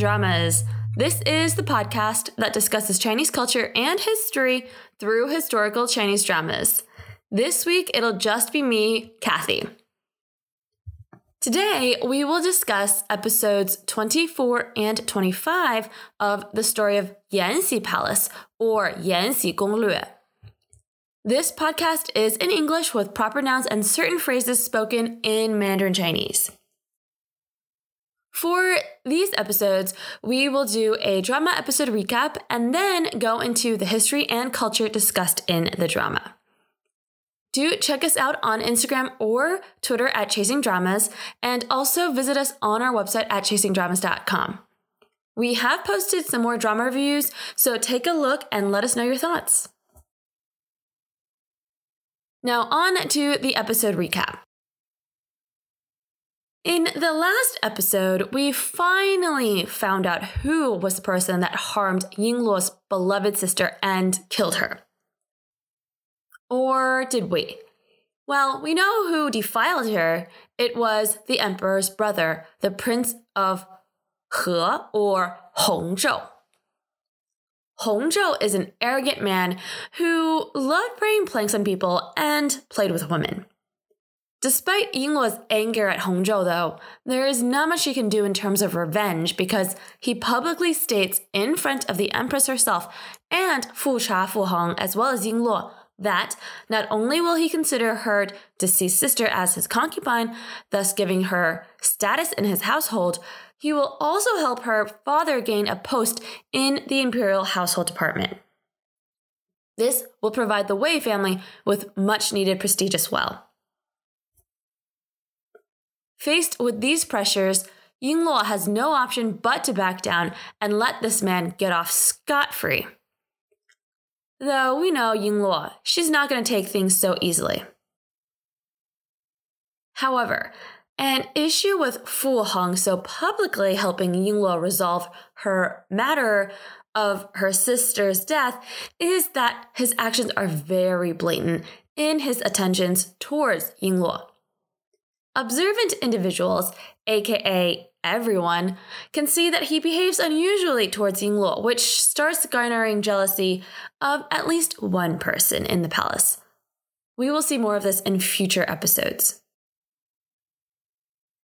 Dramas. This is the podcast that discusses Chinese culture and history through historical Chinese dramas. This week, it'll just be me, Kathy. Today, we will discuss episodes 24 and 25 of the story of Yanxi Palace or Yanxi Gonglue. This podcast is in English with proper nouns and certain phrases spoken in Mandarin Chinese. For these episodes, we will do a drama episode recap and then go into the history and culture discussed in the drama. Do check us out on Instagram or Twitter at Chasing Dramas, and also visit us on our website at chasingdramas.com. We have posted some more drama reviews, so take a look and let us know your thoughts. Now, on to the episode recap. In the last episode, we finally found out who was the person that harmed Yingluo's beloved sister and killed her. Or did we? Well, we know who defiled her. It was the emperor's brother, the prince of He or Hongzhou. Hongzhou is an arrogant man who loved playing pranks on people and played with women. Despite Yingluo's anger at Hongzhou, though, there is not much he can do in terms of revenge because he publicly states in front of the Empress herself and Fu Cha Fu Heng, as well as Yingluo that not only will he consider her deceased sister as his concubine, thus giving her status in his household, he will also help her father gain a post in the imperial household department. This will provide the Wei family with much needed prestige as well. Faced with these pressures, Yingluo has no option but to back down and let this man get off scot free. Though we know Yingluo, she's not going to take things so easily. However, an issue with Fu Heng so publicly helping Yingluo resolve her matter of her sister's death is that his actions are very blatant in his attentions towards Yingluo. Observant individuals, aka everyone, can see that he behaves unusually towards Yingluo, which starts garnering jealousy of at least one person in the palace. We will see more of this in future episodes.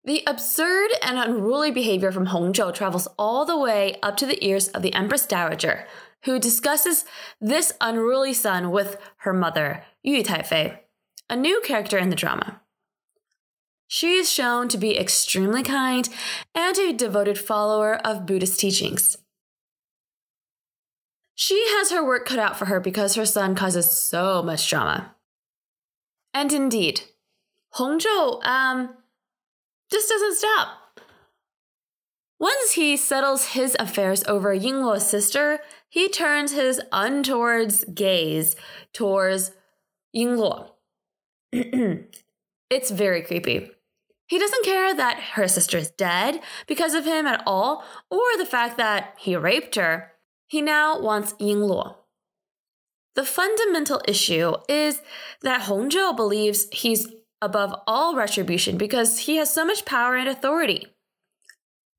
The absurd and unruly behavior from Hongzhou travels all the way up to the ears of the Empress Dowager, who discusses this unruly son with her mother, Yu Taifei, a new character in the drama. She is shown to be extremely kind and a devoted follower of Buddhist teachings. She has her work cut out for her because her son causes so much drama. And indeed, Hongzhou um, just doesn't stop. Once he settles his affairs over Yingluo's sister, he turns his untoward gaze towards Yingluo. it's very creepy. He doesn't care that her sister is dead because of him at all, or the fact that he raped her. He now wants Ying Yingluo. The fundamental issue is that Hongzhou believes he's above all retribution because he has so much power and authority.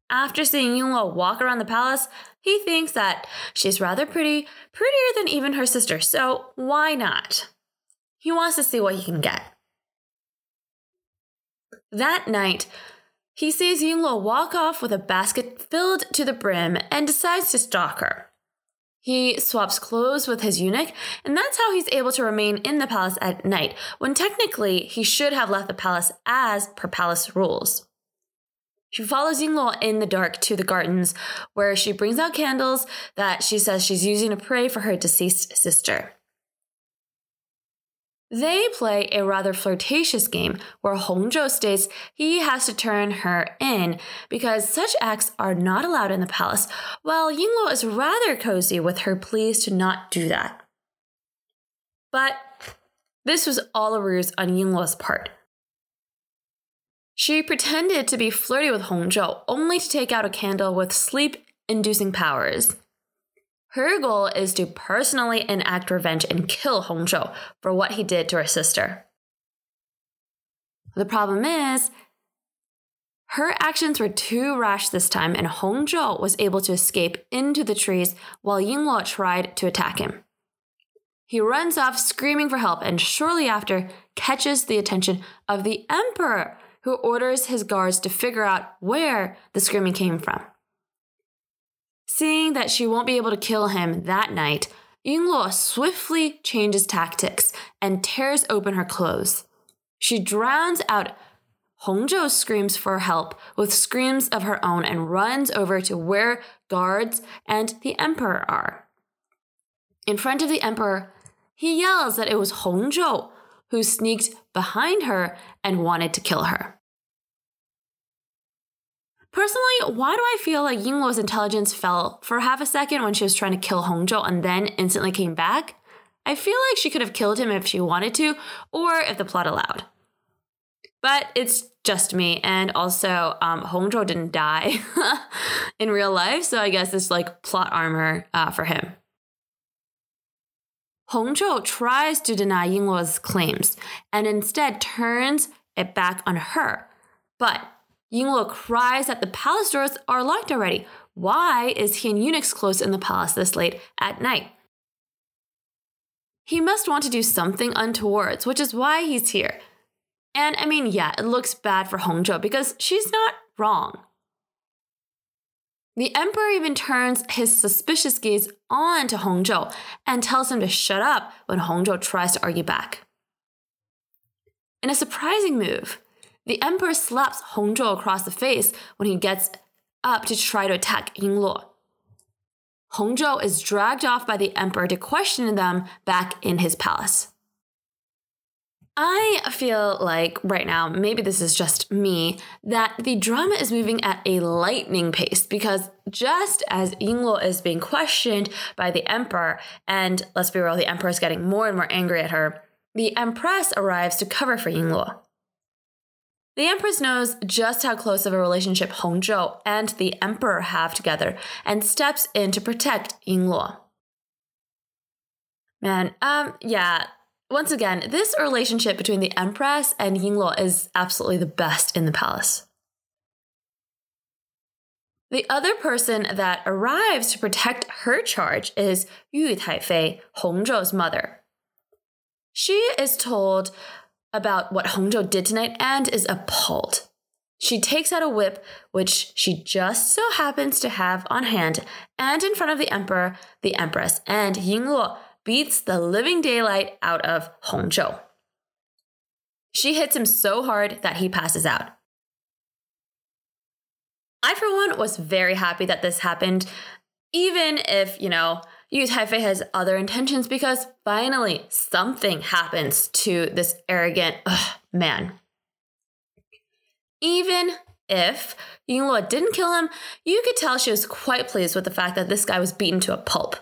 After seeing Yingluo walk around the palace, he thinks that she's rather pretty, prettier than even her sister, so why not? He wants to see what he can get. That night, he sees Yingluo walk off with a basket filled to the brim and decides to stalk her. He swaps clothes with his eunuch, and that's how he's able to remain in the palace at night, when technically he should have left the palace as per palace rules. She follows Yingluo in the dark to the gardens, where she brings out candles that she says she's using to pray for her deceased sister. They play a rather flirtatious game where Hongzhou states he has to turn her in because such acts are not allowed in the palace, while Yingluo is rather cozy with her pleas to not do that. But this was all a ruse on Yingluo's part. She pretended to be flirty with Hongzhou only to take out a candle with sleep inducing powers. Her goal is to personally enact revenge and kill Hongzhou for what he did to her sister. The problem is, Her actions were too rash this time, and Hong Zhou was able to escape into the trees while Yingluo tried to attack him. He runs off screaming for help and shortly after catches the attention of the emperor, who orders his guards to figure out where the screaming came from. Seeing that she won't be able to kill him that night, Yingluo swiftly changes tactics and tears open her clothes. She drowns out Hongzhou's screams for help with screams of her own and runs over to where guards and the emperor are. In front of the emperor, he yells that it was Hongzhou who sneaked behind her and wanted to kill her. Personally, why do I feel like Yingluo's intelligence fell for half a second when she was trying to kill Hongzhou and then instantly came back? I feel like she could have killed him if she wanted to, or if the plot allowed. But it's just me, and also um, Hongzhou didn't die in real life, so I guess it's like plot armor uh, for him. Hongzhou tries to deny Yingluo's claims and instead turns it back on her. But Yingluo cries that the palace doors are locked already. Why is he and eunuch's close in the palace this late at night? He must want to do something untowards, which is why he's here. And I mean, yeah, it looks bad for Hongzhou because she's not wrong. The emperor even turns his suspicious gaze on to Hongzhou and tells him to shut up when Hongzhou tries to argue back. In a surprising move, the emperor slaps Hongzhou across the face when he gets up to try to attack Yingluo. Hongzhou is dragged off by the emperor to question them back in his palace. I feel like right now, maybe this is just me, that the drama is moving at a lightning pace because just as Yingluo is being questioned by the emperor, and let's be real, the emperor is getting more and more angry at her, the empress arrives to cover for Yingluo. The Empress knows just how close of a relationship Hongzhou and the Emperor have together and steps in to protect Yingluo. Man, um, yeah. Once again, this relationship between the Empress and Yingluo is absolutely the best in the palace. The other person that arrives to protect her charge is Yu Taifei, Hongzhou's mother. She is told about what Hongzhou did tonight and is appalled. She takes out a whip, which she just so happens to have on hand, and in front of the emperor, the empress, and Yingluo beats the living daylight out of Hongzhou. She hits him so hard that he passes out. I, for one, was very happy that this happened, even if, you know, Yu Taifei has other intentions because finally something happens to this arrogant ugh, man. Even if Yingluo didn't kill him, you could tell she was quite pleased with the fact that this guy was beaten to a pulp.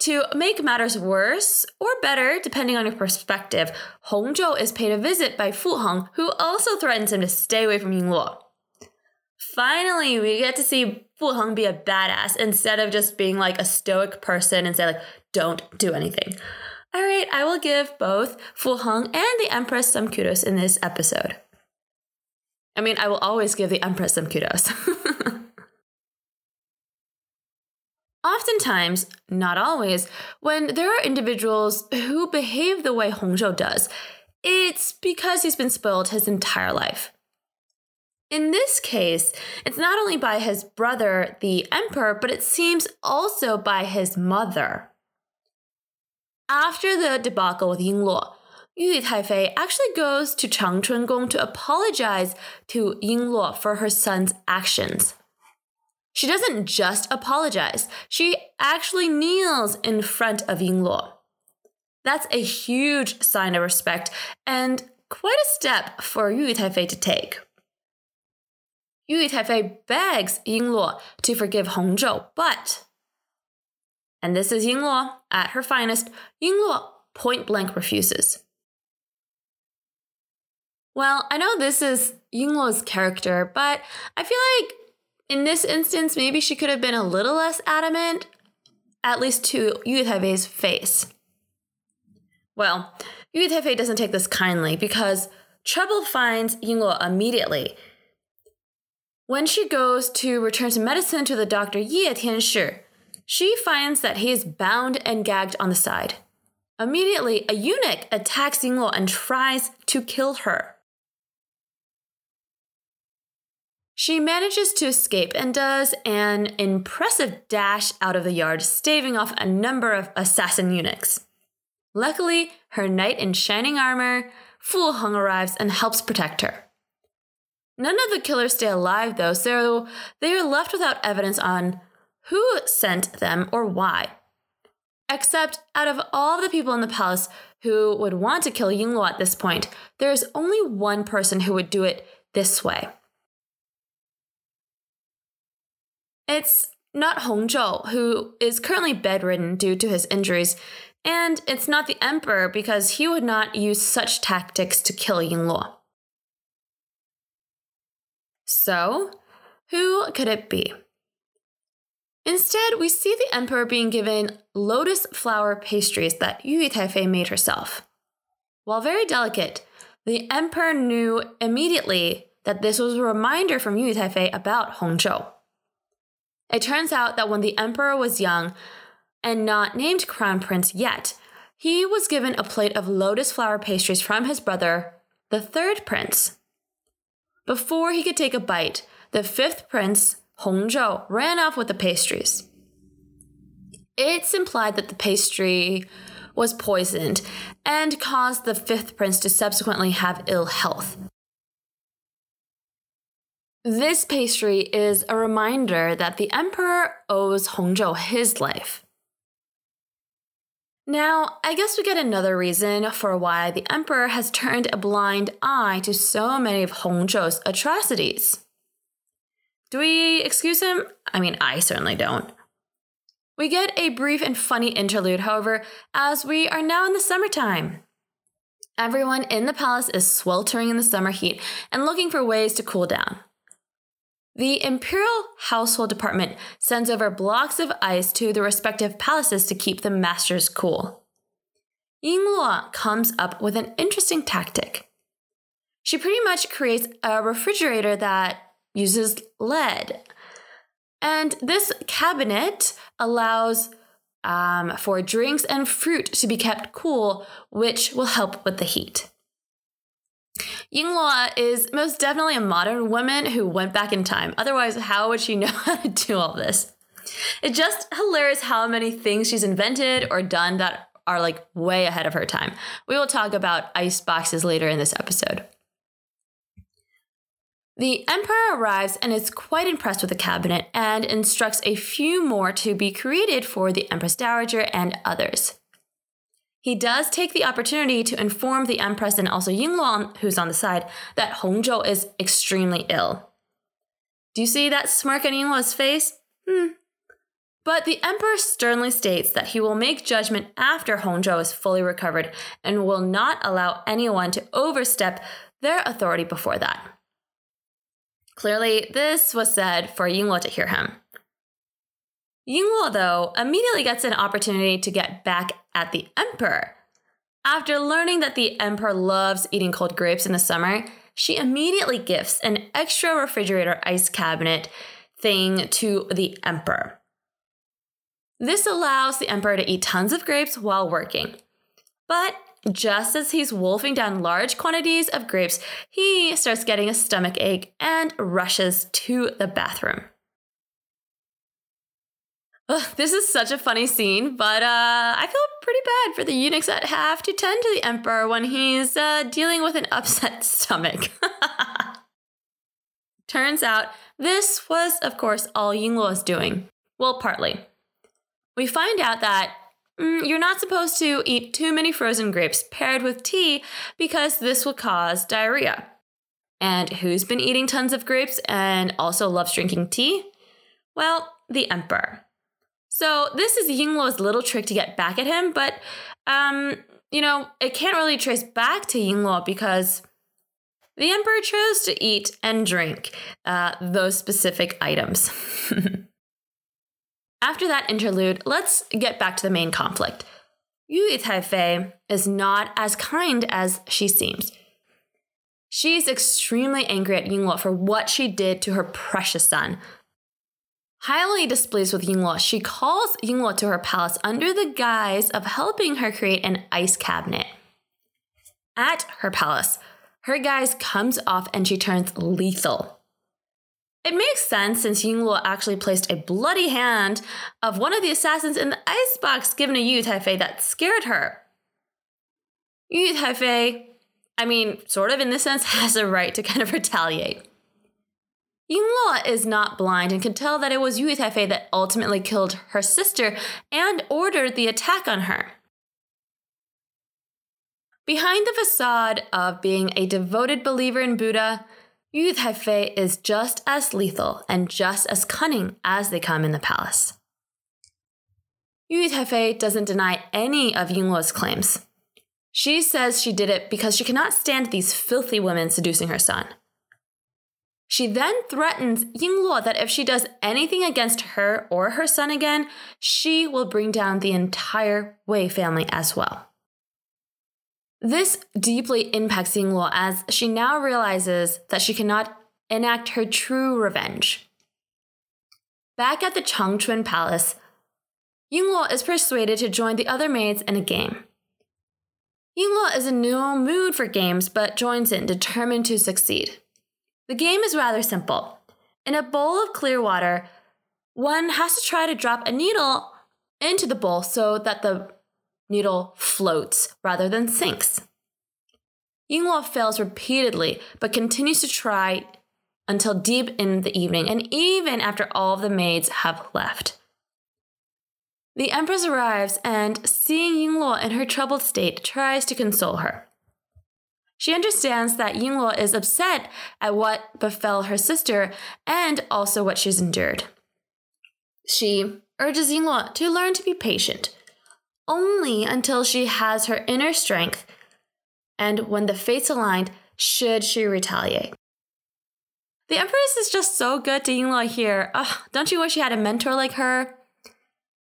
To make matters worse or better, depending on your perspective, Hongzhou is paid a visit by Fu Heng, who also threatens him to stay away from Yingluo. Finally, we get to see Fu Heng be a badass instead of just being like a stoic person and say like, don't do anything. All right, I will give both Fu Heng and the Empress some kudos in this episode. I mean, I will always give the Empress some kudos. Oftentimes, not always, when there are individuals who behave the way Hongzhou does, it's because he's been spoiled his entire life. In this case, it's not only by his brother, the emperor, but it seems also by his mother. After the debacle with Ying Yingluo, Yu Taifei actually goes to Changchun Gong to apologize to Ying Yingluo for her son's actions. She doesn't just apologize, she actually kneels in front of Ying Yingluo. That's a huge sign of respect and quite a step for Yu Taifei to take. Yu Taifei begs Ying Yingluo to forgive Hongzhou, but, and this is Ying Yingluo at her finest, Ying Yingluo point blank refuses. Well, I know this is Ying Yingluo's character, but I feel like in this instance, maybe she could have been a little less adamant, at least to Yu Taifei's face. Well, Yu Taifei doesn't take this kindly because trouble finds Ying Yingluo immediately When she goes to return some medicine to the doctor Ye Tianshi, she finds that he is bound and gagged on the side. Immediately, a eunuch attacks Yingluo and tries to kill her. She manages to escape and does an impressive dash out of the yard, staving off a number of assassin eunuchs. Luckily, her knight in shining armor, Fu Heng, arrives and helps protect her. None of the killers stay alive, though, so they are left without evidence on who sent them or why. Except out of all the people in the palace who would want to kill Yingluo at this point, there is only one person who would do it this way. It's not Hongzhou, who is currently bedridden due to his injuries, and it's not the emperor because he would not use such tactics to kill Yingluo. So, who could it be? Instead, we see the emperor being given lotus flower pastries that Yu Taifei made herself. While very delicate, the emperor knew immediately that this was a reminder from Yu Taifei about Hongzhou. It turns out that when the emperor was young and not named crown prince yet, he was given a plate of lotus flower pastries from his brother, the third prince. Before he could take a bite, the fifth prince Hongzhou ran off with the pastries. It's implied that the pastry was poisoned and caused the fifth prince to subsequently have ill health. This pastry is a reminder that the emperor owes Hongzhou his life. Now, I guess we get another reason for why the emperor has turned a blind eye to so many of Hongzhou's atrocities. Do we excuse him? I mean, I certainly don't. We get a brief and funny interlude, however, as we are now in the summertime. Everyone in the palace is sweltering in the summer heat and looking for ways to cool down. The Imperial Household Department sends over blocks of ice to the respective palaces to keep the masters cool. Ying Yingluo comes up with an interesting tactic. She pretty much creates a refrigerator that uses lead. And this cabinet allows um, for drinks and fruit to be kept cool, which will help with the heat. Yingluo is most definitely a modern woman who went back in time. Otherwise, how would she know how to do all this? It's just hilarious how many things she's invented or done that are like way ahead of her time. We will talk about ice boxes later in this episode. The emperor arrives and is quite impressed with the cabinet and instructs a few more to be created for the empress dowager and others. He does take the opportunity to inform the empress and also Yingluo, who's on the side, that Hongzhou is extremely ill. Do you see that smirk on Yingluo's face? Hmm. But the emperor sternly states that he will make judgment after Hongzhou is fully recovered and will not allow anyone to overstep their authority before that. Clearly, this was said for Yingluo to hear him. Yingluo, though, immediately gets an opportunity to get back at the emperor. After learning that the emperor loves eating cold grapes in the summer, she immediately gifts an extra refrigerator ice cabinet thing to the emperor. This allows the emperor to eat tons of grapes while working. But just as he's wolfing down large quantities of grapes, he starts getting a stomach ache and rushes to the bathroom. Ugh, this is such a funny scene, but uh, I feel pretty bad for the eunuchs that have to tend to the emperor when he's uh, dealing with an upset stomach. Turns out this was, of course, all Yingluo was doing. Well, partly. We find out that mm, you're not supposed to eat too many frozen grapes paired with tea because this will cause diarrhea. And who's been eating tons of grapes and also loves drinking tea? Well, the emperor. So this is Yingluo's little trick to get back at him, but um, you know, it can't really trace back to Yingluo because the emperor chose to eat and drink uh, those specific items. After that interlude, let's get back to the main conflict. Yu Taifei is not as kind as she seems. She's extremely angry at Yingluo for what she did to her precious son. Highly displeased with Yingluo, she calls Yingluo to her palace under the guise of helping her create an ice cabinet. At her palace, her guise comes off and she turns lethal. It makes sense since Yingluo actually placed a bloody hand of one of the assassins in the icebox given to Yu Taifei that scared her. Yu Taifei, I mean, sort of in this sense, has a right to kind of retaliate. Yingluo is not blind and can tell that it was Yu Taifei that ultimately killed her sister and ordered the attack on her. Behind the facade of being a devoted believer in Buddha, Yu Taifei is just as lethal and just as cunning as they come in the palace. Yu Taifei doesn't deny any of Yingluo's claims. She says she did it because she cannot stand these filthy women seducing her son. She then threatens Yingluo that if she does anything against her or her son again, she will bring down the entire Wei family as well. This deeply impacts Yingluo as she now realizes that she cannot enact her true revenge. Back at the Changchun Palace, Yingluo is persuaded to join the other maids in a game. Yingluo is in no mood for games but joins in, determined to succeed. The game is rather simple. In a bowl of clear water, one has to try to drop a needle into the bowl so that the needle floats rather than sinks. Yingluo fails repeatedly, but continues to try until deep in the evening, and even after all of the maids have left. The Empress arrives and, seeing Yingluo in her troubled state, tries to console her. She understands that Yingluo is upset at what befell her sister and also what she's endured. She urges Yingluo to learn to be patient, only until she has her inner strength and when the fates aligned, should she retaliate. The Empress is just so good to Yingluo here. Ugh, don't you wish you had a mentor like her?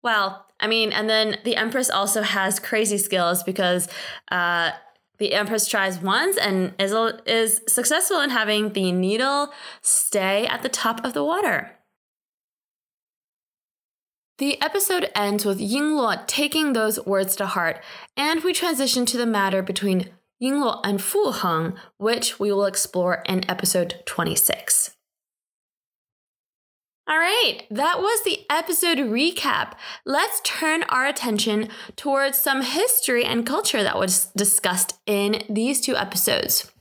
Well, I mean, and then the Empress also has crazy skills because uh, the Empress tries once and is, is successful in having the needle stay at the top of the water. The episode ends with Yingluo taking those words to heart, and we transition to the matter between Yingluo and Fu Heng, which we will explore in episode 26. All right, that was the episode recap. Let's turn our attention towards some history and culture that was discussed in these two episodes.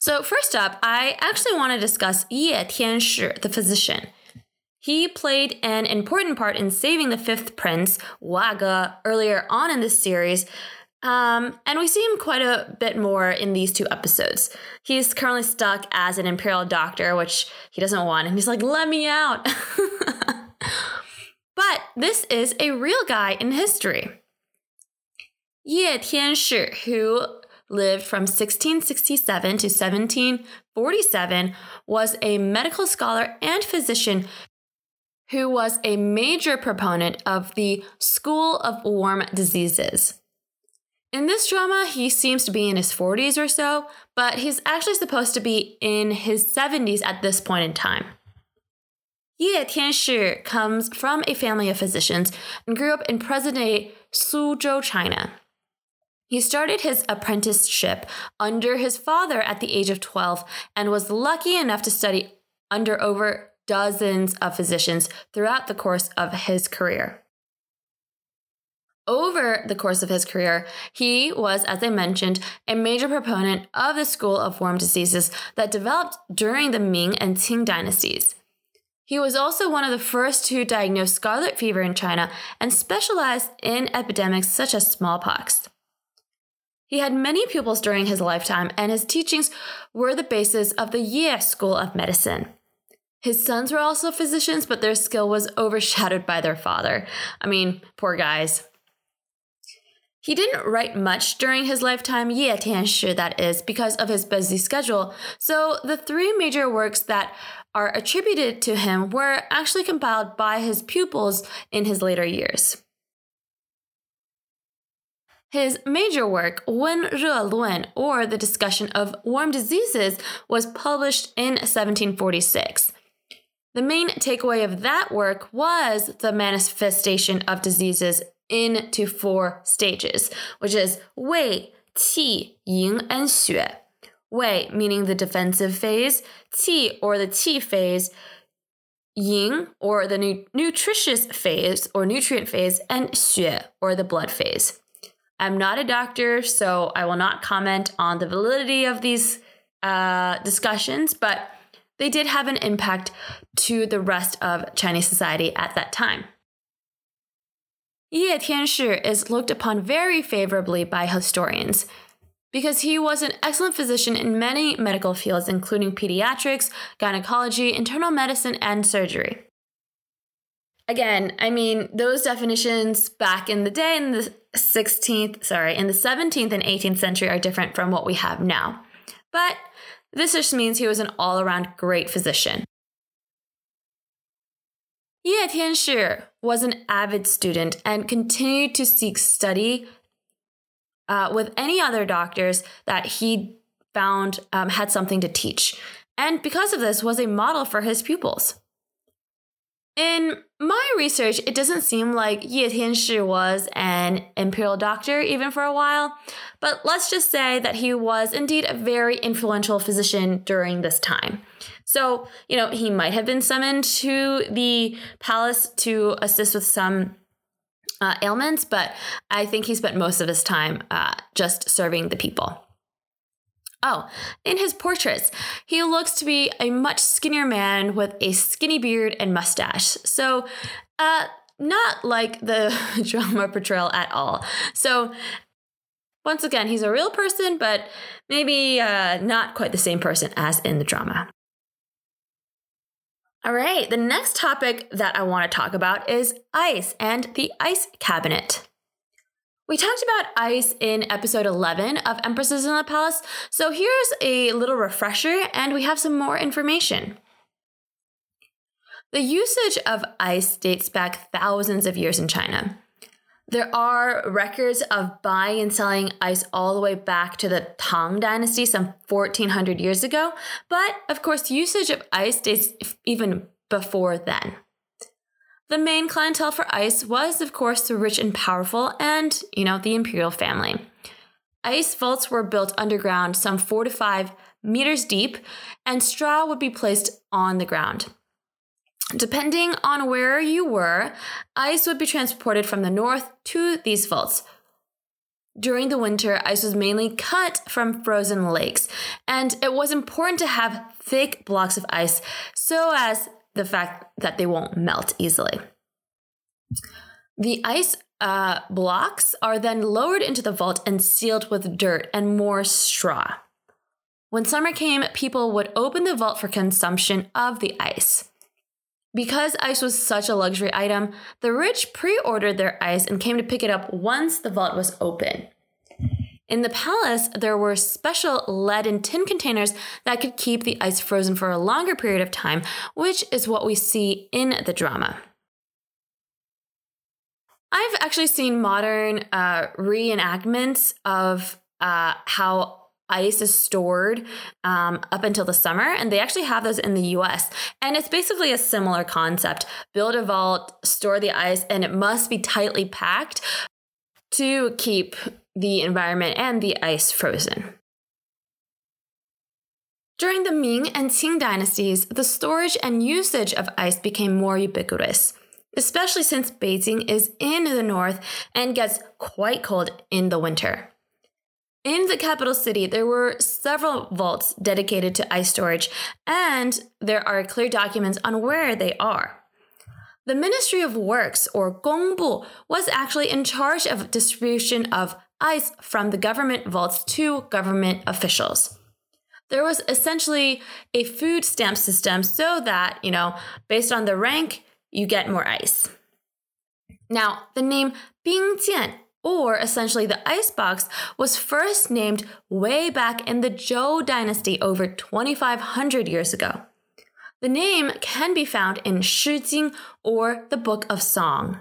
So, first up, I actually want to discuss Ye Tianshi, the physician. He played an important part in saving the fifth prince, Waga, earlier on in this series. Um, and we see him quite a bit more in these two episodes. He's currently stuck as an imperial doctor, which he doesn't want, and he's like, let me out. but this is a real guy in history. Ye Tianshi, who lived from 1667 to 1747, was a medical scholar and physician who was a major proponent of the School of Warm Diseases. In this drama, he seems to be in his 40s or so, but he's actually supposed to be in his 70s at this point in time. Ye Tianshi comes from a family of physicians and grew up in present day Suzhou, China. He started his apprenticeship under his father at the age of 12 and was lucky enough to study under over dozens of physicians throughout the course of his career. Over the course of his career, he was, as I mentioned, a major proponent of the school of warm diseases that developed during the Ming and Qing dynasties. He was also one of the first to diagnose scarlet fever in China and specialized in epidemics such as smallpox. He had many pupils during his lifetime, and his teachings were the basis of the Ye School of Medicine. His sons were also physicians, but their skill was overshadowed by their father. I mean, poor guys. He didn't write much during his lifetime, Ye Tianshi that is, because of his busy schedule. So the three major works that are attributed to him were actually compiled by his pupils in his later years. His major work, Wen Re Lun, or The Discussion of Warm Diseases, was published in 1746. The main takeaway of that work was the manifestation of diseases into four stages, which is 胃、qi, ying, and xue. Wei meaning the defensive phase, qi or the qi phase, ying or the nu- nutritious phase or nutrient phase, and xue or the blood phase. I'm not a doctor, so I will not comment on the validity of these uh, discussions, but they did have an impact to the rest of Chinese society at that time. Ye Tianshi is looked upon very favorably by historians because he was an excellent physician in many medical fields, including pediatrics, gynecology, internal medicine, and surgery. Again, I mean, those definitions back in the day in the 16th, sorry, in the 17th and 18th century are different from what we have now. But this just means he was an all around great physician. Ye Tianshi was an avid student and continued to seek study uh, with any other doctors that he found um, had something to teach. And because of this, was a model for his pupils. In my research, it doesn't seem like Ye Tianshi was an imperial doctor even for a while, but let's just say that he was indeed a very influential physician during this time. So, you know, he might have been summoned to the palace to assist with some uh, ailments, but I think he spent most of his time uh, just serving the people. Oh, in his portraits, he looks to be a much skinnier man with a skinny beard and mustache. So, uh, not like the drama portrayal at all. So, once again, he's a real person, but maybe uh, not quite the same person as in the drama. All right, the next topic that I want to talk about is ice and the ice cabinet. We talked about ice in episode 11 of Empresses in the Palace, so here's a little refresher and we have some more information. The usage of ice dates back thousands of years in China. There are records of buying and selling ice all the way back to the Tang Dynasty, some 1400 years ago. But of course, usage of ice dates even before then. The main clientele for ice was, of course, the rich and powerful and, you know, the imperial family. Ice vaults were built underground, some four to five meters deep, and straw would be placed on the ground. Depending on where you were, ice would be transported from the north to these vaults. During the winter, ice was mainly cut from frozen lakes, and it was important to have thick blocks of ice so as the fact that they won't melt easily. The ice uh, blocks are then lowered into the vault and sealed with dirt and more straw. When summer came, people would open the vault for consumption of the ice. Because ice was such a luxury item, the rich pre ordered their ice and came to pick it up once the vault was open. In the palace, there were special lead and tin containers that could keep the ice frozen for a longer period of time, which is what we see in the drama. I've actually seen modern uh, reenactments of uh, how ice is stored um, up until the summer, and they actually have those in the US. And it's basically a similar concept build a vault, store the ice, and it must be tightly packed to keep the environment and the ice frozen. During the Ming and Qing dynasties, the storage and usage of ice became more ubiquitous, especially since Beijing is in the north and gets quite cold in the winter. In the capital city, there were several vaults dedicated to ice storage, and there are clear documents on where they are. The Ministry of Works, or Gongbu, was actually in charge of distribution of ice from the government vaults to government officials. There was essentially a food stamp system so that, you know, based on the rank, you get more ice. Now, the name Bingjian or essentially the icebox, was first named way back in the Zhou dynasty over 2,500 years ago. The name can be found in Shi Jing or the Book of Song.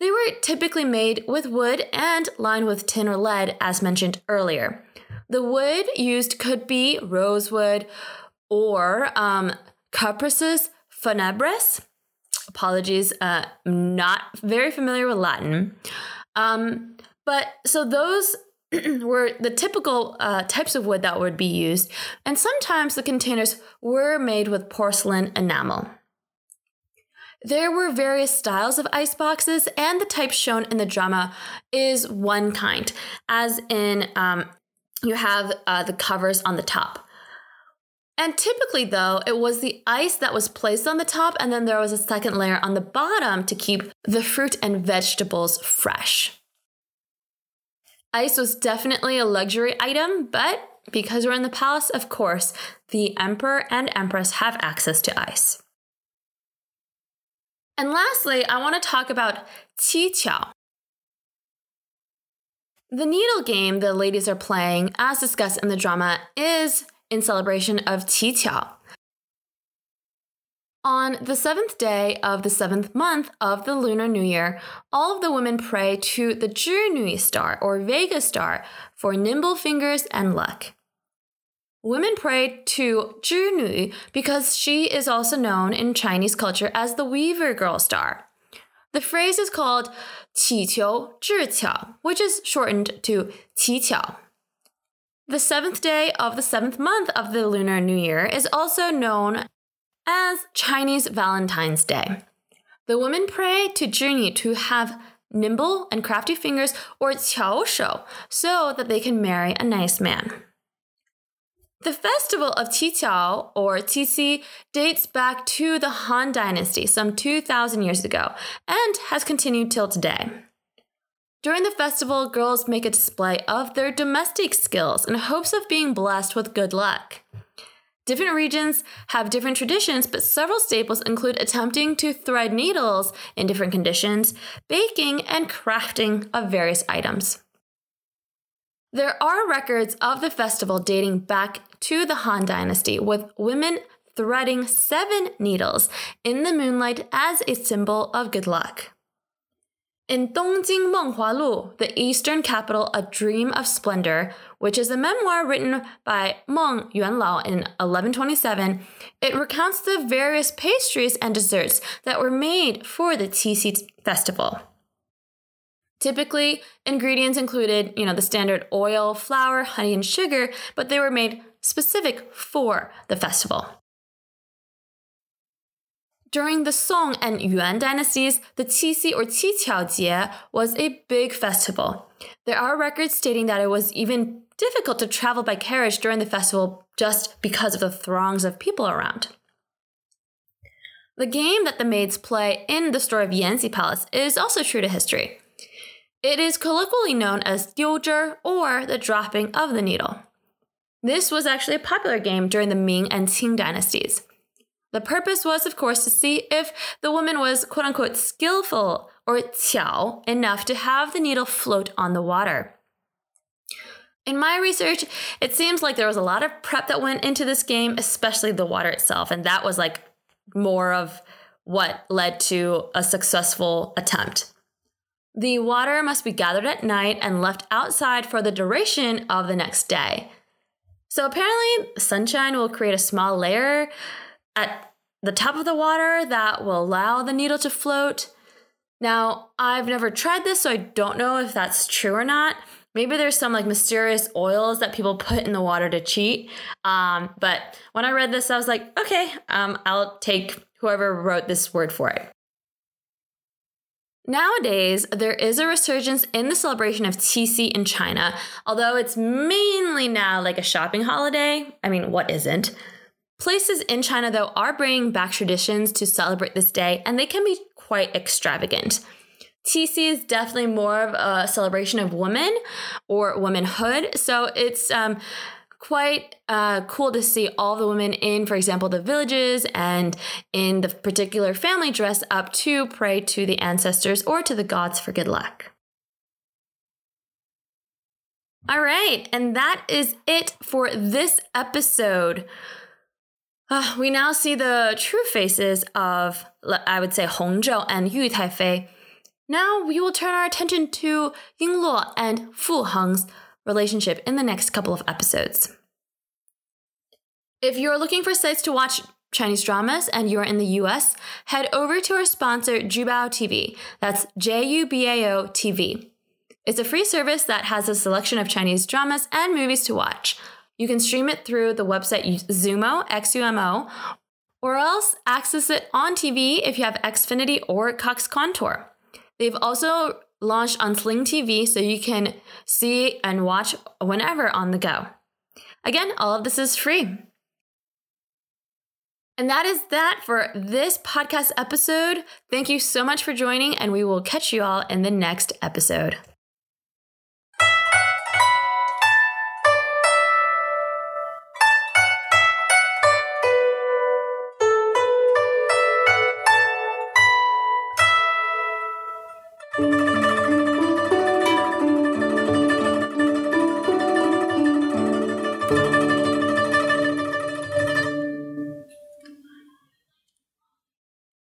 They were typically made with wood and lined with tin or lead, as mentioned earlier. The wood used could be rosewood or um, Cupressus funebris. Apologies, uh, not very familiar with Latin. Um, but so those were the typical uh, types of wood that would be used, and sometimes the containers were made with porcelain enamel. There were various styles of ice boxes, and the type shown in the drama is one kind, as in um, you have uh, the covers on the top. And typically, though, it was the ice that was placed on the top, and then there was a second layer on the bottom to keep the fruit and vegetables fresh. Ice was definitely a luxury item, but because we're in the palace, of course, the emperor and empress have access to ice. And lastly, I want to talk about qiqiao. The needle game the ladies are playing, as discussed in the drama, is in celebration of qiqiao. On the seventh day of the seventh month of the Lunar New Year, all of the women pray to the Zhinu star or Vega star for nimble fingers and luck. Women pray to Zhinu because she is also known in Chinese culture as the Weaver Girl star. The phrase is called Qiqiu Zhiqiao, which is shortened to Qiqiao. The seventh day of the seventh month of the Lunar New Year is also known as Chinese Valentine's Day. The women pray to Zhinu to have nimble and crafty fingers or qiao shou so that they can marry a nice man. The festival of Qiqiao, or Qixi, dates back to the Han Dynasty some 2,000 years ago and has continued till today. During the festival, girls make a display of their domestic skills in hopes of being blessed with good luck. Different regions have different traditions, but several staples include attempting to thread needles in different conditions, baking, and crafting of various items. There are records of the festival dating back to the Han Dynasty, with women threading seven needles in the moonlight as a symbol of good luck. In Dongjing Menghua Lu, the eastern capital A Dream of Splendor, which is a memoir written by Meng Yuanlao in 1127, it recounts the various pastries and desserts that were made for the Qixi festival. Typically, ingredients included, you know, the standard oil, flour, honey, and sugar, but they were made specific for the festival. During the Song and Yuan dynasties, the Qixi or Qiqiao was a big festival. There are records stating that it was even difficult to travel by carriage during the festival just because of the throngs of people around. The game that the maids play in the story of Yanxi Palace is also true to history. It is colloquially known as diuzhi or the dropping of the needle. This was actually a popular game during the Ming and Qing dynasties. The purpose was, of course, to see if the woman was quote unquote skillful or qiao enough to have the needle float on the water. In my research, it seems like there was a lot of prep that went into this game, especially the water itself, and that was like more of what led to a successful attempt. The water must be gathered at night and left outside for the duration of the next day. So apparently, sunshine will create a small layer at the top of the water that will allow the needle to float. Now, I've never tried this, so I don't know if that's true or not. Maybe there's some like mysterious oils that people put in the water to cheat. Um, but when I read this, I was like, okay, um, I'll take whoever wrote this word for it. Nowadays, there is a resurgence in the celebration of Qixi in China, although it's mainly now like a shopping holiday. I mean, what isn't? Places in China, though, are bringing back traditions to celebrate this day, and they can be quite extravagant. Qixi is definitely more of a celebration of women or womanhood, so it's um, quite uh, cool to see all the women in, for example, the villages and in the particular family dress up to pray to the ancestors or to the gods for good luck. All right, and that is it for this episode. Uh, we now see the true faces of, I would say, Hong Zhou and Yu Taifei Now we will turn our attention to Ying Yingluo and Fu Heng's relationship in the next couple of episodes. If you're looking for sites to watch Chinese dramas and you're in the US, head over to our sponsor, Jubao TV. That's J U B A O TV. It's a free service that has a selection of Chinese dramas and movies to watch. You can stream it through the website Xumo, X-U-M-O, or else access it on TV if you have Xfinity or Cox Contour. They've also launched on Sling TV so you can see and watch whenever on the go. Again, all of this is free. And that is that for this podcast episode. Thank you so much for joining, and we will catch you all in the next episode.